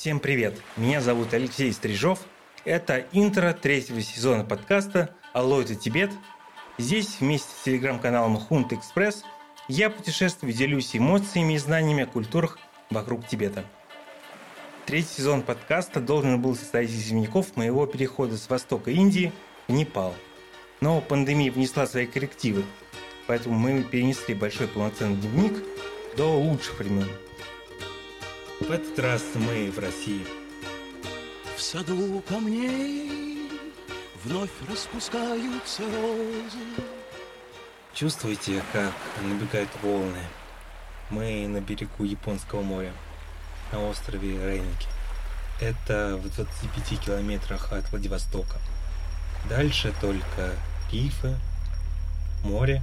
Всем привет! Меня зовут Алексей Стрижов. Это интро третьего сезона подкаста «Алло, это Тибет». Здесь вместе с телеграм-каналом Хунт Экспресс я путешествую, делюсь эмоциями и знаниями о культурах вокруг Тибета. Третий сезон подкаста должен был состоять из земляков моего перехода с востока Индии в Непал. Но пандемия внесла свои коррективы, поэтому мы перенесли большой полноценный дневник до лучших времен – в этот раз мы в России. В саду камней вновь распускаются розы. Чувствуете, как набегают волны? Мы на берегу Японского моря, на острове Рейники. Это в 25 километрах от Владивостока. Дальше только рифы, море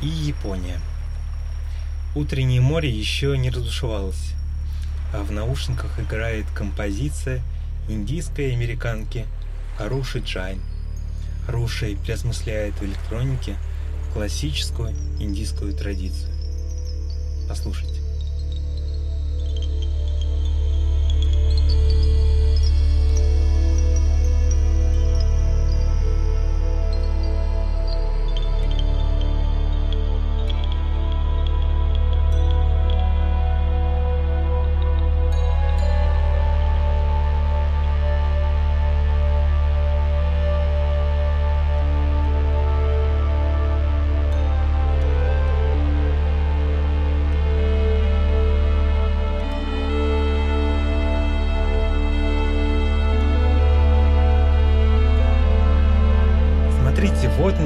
и Япония. Утреннее море еще не разбушевалось а в наушниках играет композиция индийской американки Аруши Джайн. Аруши переосмысляет в электронике классическую индийскую традицию. Послушайте.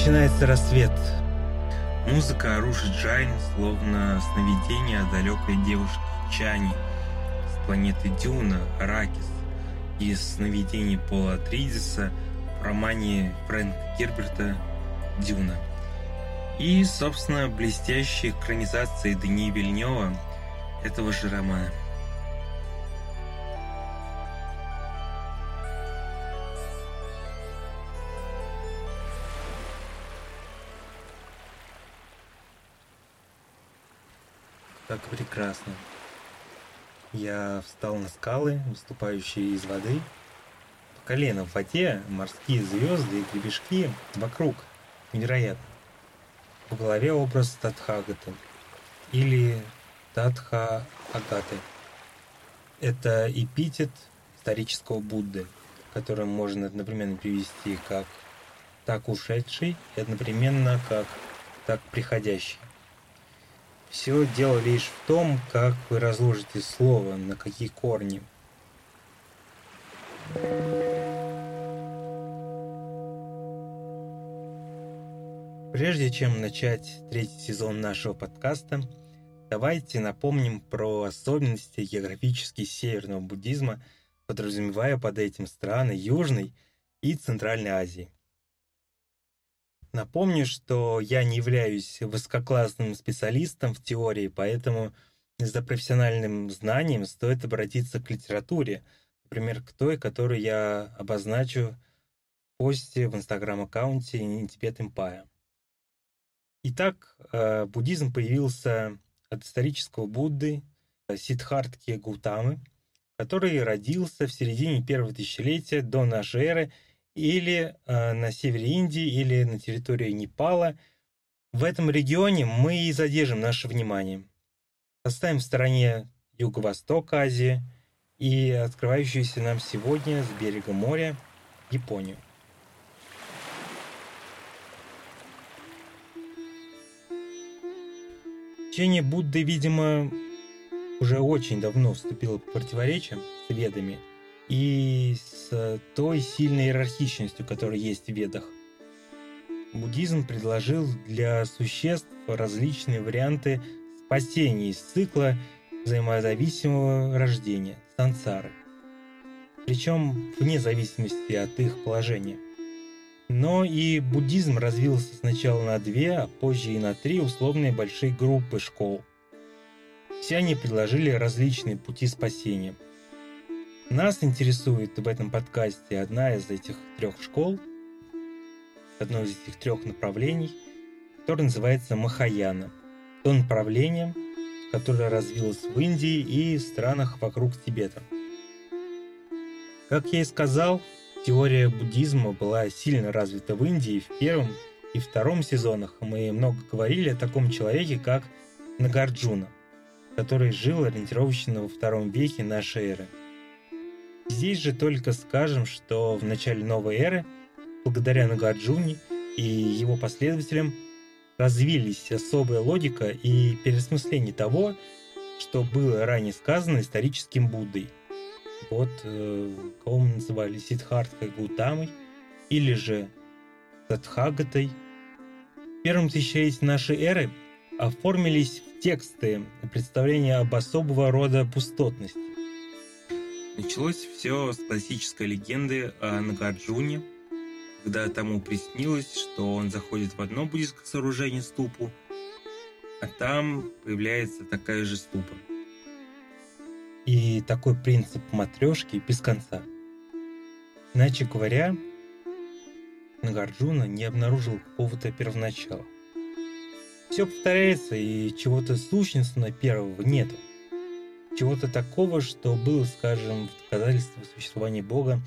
Начинается рассвет. Музыка Аруши Джайн, словно сновидение о далекой девушке Чани с планеты Дюна, Аракис, из сновидений Пола Атрейдеса в романе Фрэнка Герберта «Дюна». И, собственно, блестящей экранизации Дени Вильнева этого же романа – как прекрасно. Я встал на скалы, выступающие из воды. По колено в воде морские звезды и гребешки вокруг. Невероятно. В голове образ Тадхагаты или Тадха Агаты. Это эпитет исторического Будды, который можно одновременно перевести как так ушедший и одновременно как так приходящий. Все дело лишь в том, как вы разложите слово, на какие корни. Прежде чем начать третий сезон нашего подкаста, давайте напомним про особенности географически северного буддизма, подразумевая под этим страны Южной и Центральной Азии. Напомню, что я не являюсь высококлассным специалистом в теории, поэтому за профессиональным знанием стоит обратиться к литературе, например, к той, которую я обозначу в посте в инстаграм-аккаунте Tibet Empire. Итак, э, буддизм появился от исторического Будды Сиддхартки Гутамы, который родился в середине первого тысячелетия до нашей эры – или э, на севере Индии, или на территории Непала. В этом регионе мы и задержим наше внимание. Оставим в стороне юго-восток Азии и открывающуюся нам сегодня с берега моря Японию. Учение Будды, видимо, уже очень давно вступило в противоречие с ведами – и с той сильной иерархичностью, которая есть в ведах. Буддизм предложил для существ различные варианты спасения из цикла взаимозависимого рождения, сансары. Причем вне зависимости от их положения. Но и буддизм развился сначала на две, а позже и на три условные большие группы школ. Все они предложили различные пути спасения – нас интересует в этом подкасте одна из этих трех школ, одно из этих трех направлений, которое называется Махаяна. То направление, которая развилась в Индии и странах вокруг Тибета. Как я и сказал, теория буддизма была сильно развита в Индии в первом и втором сезонах. Мы много говорили о таком человеке, как Нагарджуна, который жил ориентировочно во втором веке нашей эры. Здесь же только скажем, что в начале новой эры, благодаря Нагарджуне и его последователям, развились особая логика и переосмысление того, что было ранее сказано историческим Буддой. Вот э, кого мы называли Сиддхарткой Гутамой или же Тадхагатой. В первом тысячелетии нашей эры оформились в тексты представления об особого рода пустотности. Началось все с классической легенды о Нагарджуне – когда тому приснилось, что он заходит в одно буддийское сооружение ступу, а там появляется такая же ступа. И такой принцип матрешки без конца. Иначе говоря, Нагарджуна не обнаружил какого-то первоначала. Все повторяется, и чего-то сущностного первого нету. Чего-то такого, что было, скажем, в доказательство существования Бога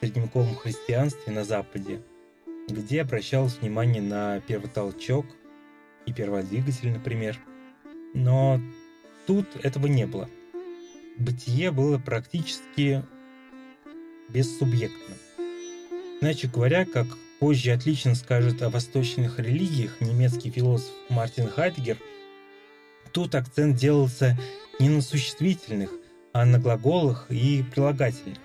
средневековом христианстве на Западе, где обращалось внимание на первый толчок и перводвигатель, например. Но тут этого не было. Бытие было практически бессубъектным. Иначе говоря, как позже отлично скажет о восточных религиях немецкий философ Мартин Хайдгер, тут акцент делался не на существительных, а на глаголах и прилагательных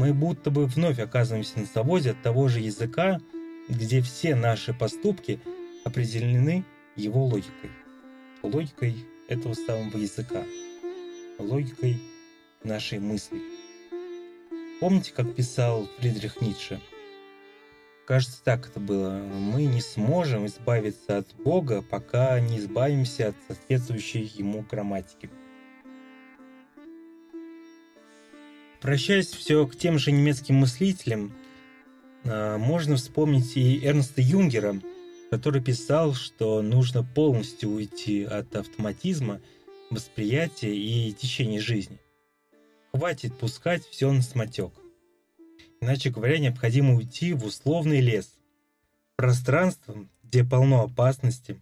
мы будто бы вновь оказываемся на свободе от того же языка, где все наши поступки определены его логикой. Логикой этого самого языка. Логикой нашей мысли. Помните, как писал Фридрих Ницше? Кажется, так это было. Мы не сможем избавиться от Бога, пока не избавимся от соответствующей ему грамматики. Обращаясь все к тем же немецким мыслителям, а, можно вспомнить и Эрнста Юнгера, который писал, что нужно полностью уйти от автоматизма, восприятия и течения жизни. Хватит пускать все на самотек. Иначе говоря, необходимо уйти в условный лес. Пространство, где полно опасности,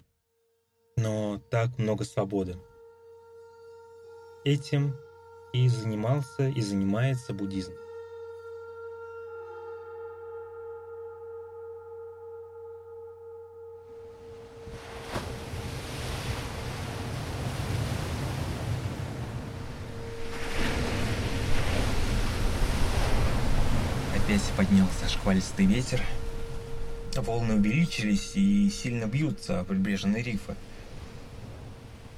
но так много свободы. Этим и занимался и занимается буддизм. Опять поднялся шквалистый ветер. Волны увеличились и сильно бьются о прибрежные рифы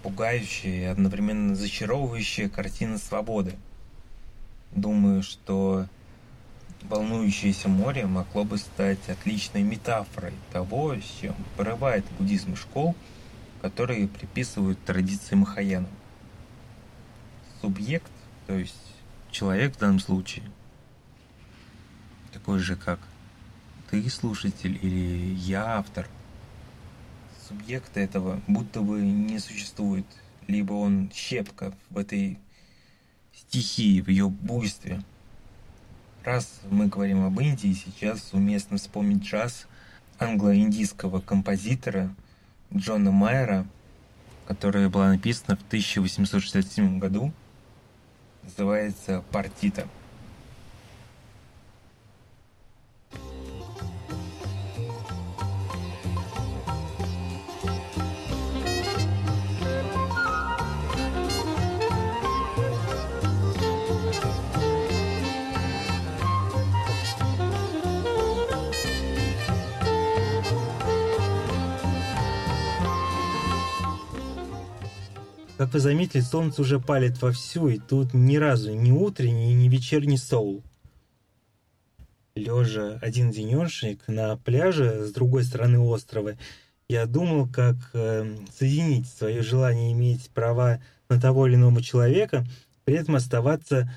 пугающая и одновременно зачаровывающая картина свободы. Думаю, что волнующееся море могло бы стать отличной метафорой того, с чем порывает буддизм школ, которые приписывают традиции Махаяна. Субъект, то есть человек в данном случае, такой же, как ты, слушатель, или я, автор – субъекта этого будто бы не существует. Либо он щепка в этой стихии, в ее буйстве. Раз мы говорим об Индии, сейчас уместно вспомнить джаз англо-индийского композитора Джона Майера, которая была написана в 1867 году, называется «Партита». Как вы заметили, солнце уже палит вовсю, и тут ни разу ни утренний, ни вечерний соул. Лежа один денешник на пляже с другой стороны острова, я думал, как э, соединить свое желание иметь права на того или иного человека, при этом оставаться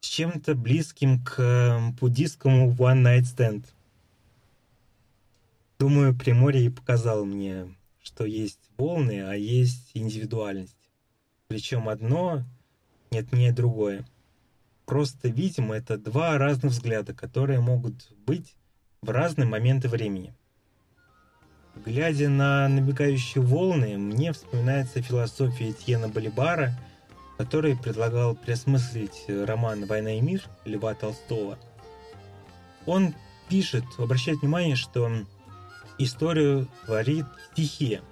с чем-то близким к э, буддийскому one night stand. Думаю, Приморье и показало мне что есть волны, а есть индивидуальность. Причем одно не отменяет другое. Просто, видимо, это два разных взгляда, которые могут быть в разные моменты времени. Глядя на набегающие волны, мне вспоминается философия Этьена Балибара, который предлагал переосмыслить роман «Война и мир» Льва Толстого. Он пишет, обращает внимание, что историю творит стихия,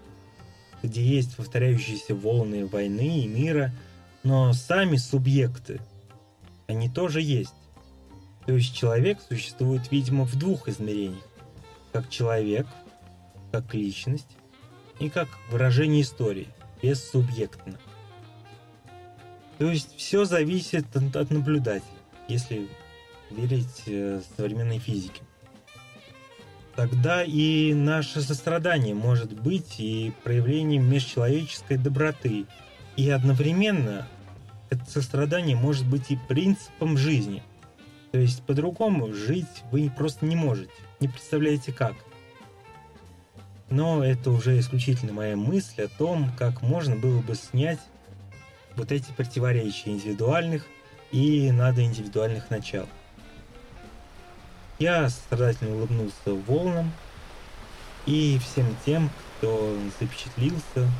где есть повторяющиеся волны войны и мира, но сами субъекты, они тоже есть. То есть человек существует, видимо, в двух измерениях. Как человек – как личность и как выражение истории, бессубъектно. То есть все зависит от наблюдателя, если верить э, современной физике. Тогда и наше сострадание может быть и проявлением межчеловеческой доброты, и одновременно это сострадание может быть и принципом жизни. То есть по-другому жить вы просто не можете, не представляете как – но это уже исключительно моя мысль о том, как можно было бы снять вот эти противоречия индивидуальных и надоиндивидуальных начал. Я страдательно улыбнулся волнам и всем тем, кто запечатлился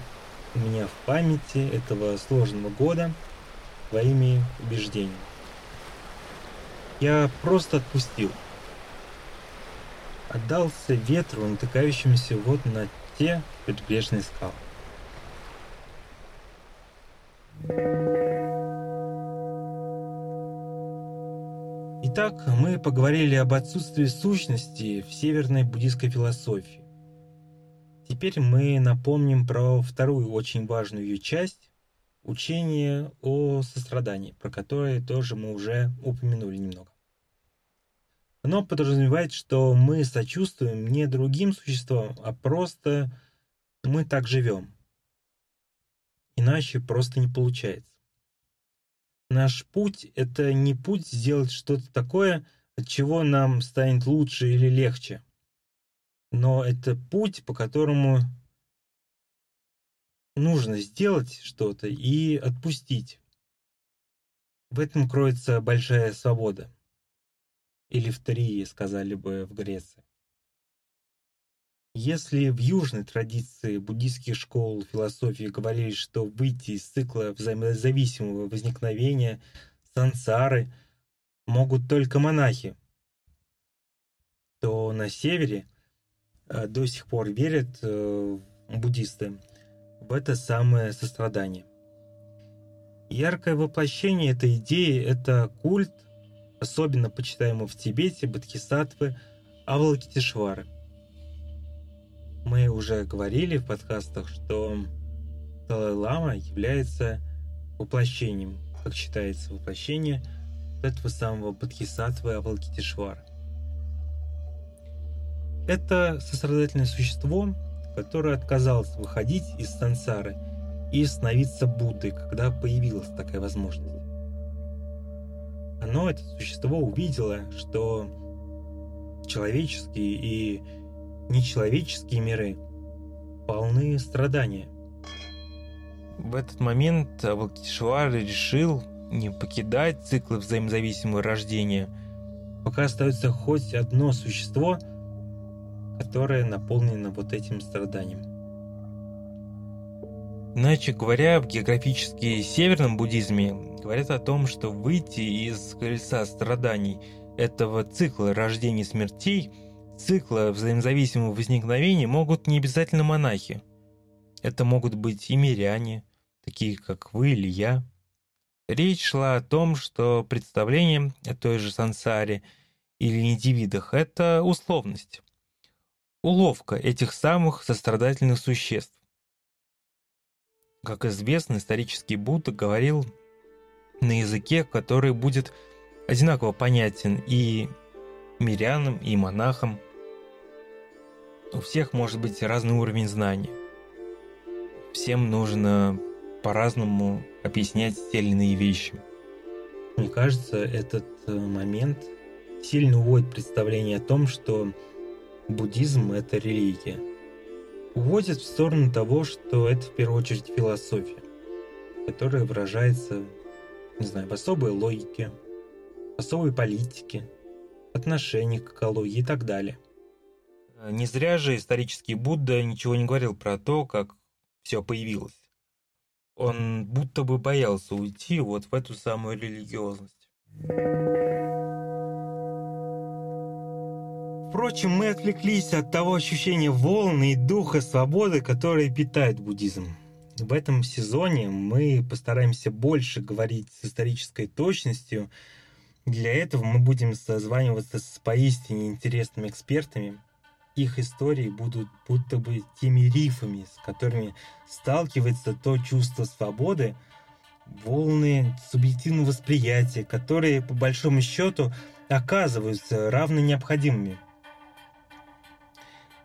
у меня в памяти этого сложного года своими убеждениями. Я просто отпустил – отдался ветру, натыкающемуся вот на те прибрежные скалы. Итак, мы поговорили об отсутствии сущности в северной буддийской философии. Теперь мы напомним про вторую очень важную ее часть – учение о сострадании, про которое тоже мы уже упомянули немного. Оно подразумевает, что мы сочувствуем не другим существам, а просто мы так живем. Иначе просто не получается. Наш путь — это не путь сделать что-то такое, от чего нам станет лучше или легче. Но это путь, по которому нужно сделать что-то и отпустить. В этом кроется большая свобода или в Трии, сказали бы в Греции. Если в южной традиции буддийских школ философии говорили, что выйти из цикла взаимозависимого возникновения сансары могут только монахи, то на севере э, до сих пор верят э, буддисты в это самое сострадание. Яркое воплощение этой идеи – это культ особенно почитаемого в Тибете Бодхисаттвы Авалокитешвары. Мы уже говорили в подкастах, что Далай-Лама является воплощением, как считается воплощение этого самого Бодхисаттвы Авалокитешвара. Это сострадательное существо, которое отказалось выходить из сансары и становиться Буддой, когда появилась такая возможность оно, это существо, увидело, что человеческие и нечеловеческие миры полны страдания. В этот момент Авалкишвар решил не покидать циклы взаимозависимого рождения, пока остается хоть одно существо, которое наполнено вот этим страданием. Иначе говоря, в географически северном буддизме говорят о том, что выйти из колеса страданий этого цикла рождения и смертей, цикла взаимозависимого возникновения могут не обязательно монахи. Это могут быть и миряне, такие как вы или я. Речь шла о том, что представление о той же сансаре или индивидах – это условность, уловка этих самых сострадательных существ. Как известно, исторический Будда говорил на языке, который будет одинаково понятен и мирянам, и монахам. У всех может быть разный уровень знаний. Всем нужно по-разному объяснять те или иные вещи. Мне кажется, этот э, момент сильно уводит представление о том, что буддизм – это религия уводит в сторону того, что это в первую очередь философия. которая выражается, не знаю, в особой логике, особой политике, отношении к экологии и так далее. Не зря же исторический Будда ничего не говорил про то, как все появилось. Он будто бы боялся уйти вот в эту самую религиозность. Впрочем, мы отвлеклись от того ощущения волны и духа свободы, которое питает буддизм. В этом сезоне мы постараемся больше говорить с исторической точностью. Для этого мы будем созваниваться с поистине интересными экспертами. Их истории будут будто бы теми рифами, с которыми сталкивается то чувство свободы, волны субъективного восприятия, которые по большому счету оказываются равно необходимыми.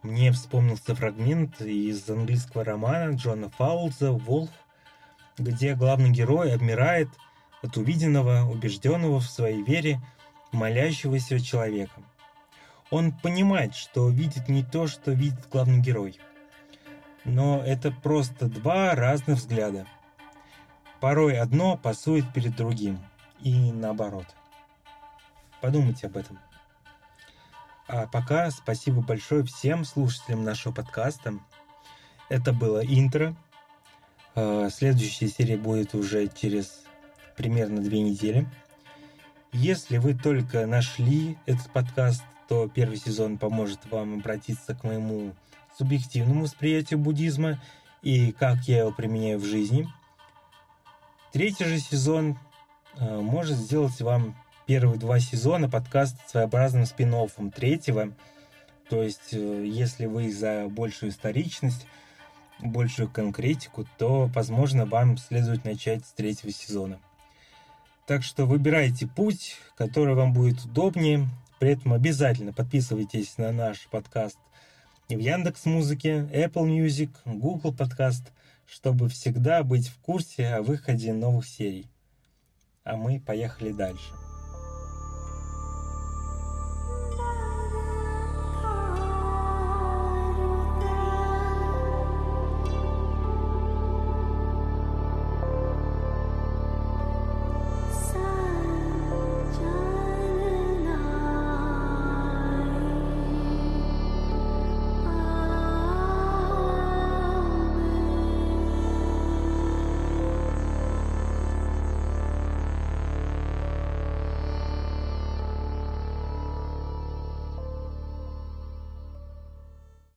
Мне вспомнился фрагмент из английского романа Джона Фаулза «Волф», где главный герой обмирает от увиденного, убежденного в своей вере, молящегося человека. Он понимает, что видит не то, что видит главный герой. Но это просто два разных взгляда. Порой одно пасует перед другим, и наоборот. Подумайте об этом. А пока спасибо большое всем слушателям нашего подкаста. Это было интро. А, следующая серия будет уже через примерно две недели. Если вы только нашли этот подкаст, то первый сезон поможет вам обратиться к моему субъективному восприятию буддизма и как я его применяю в жизни. Третий же сезон а, может сделать вам первые два сезона подкаст своеобразным спин третьего. То есть, э, если вы за большую историчность, большую конкретику, то, возможно, вам следует начать с третьего сезона. Так что выбирайте путь, который вам будет удобнее. При этом обязательно подписывайтесь на наш подкаст в Яндекс Музыке, Apple Music, Google Подкаст, чтобы всегда быть в курсе о выходе новых серий. А мы поехали дальше.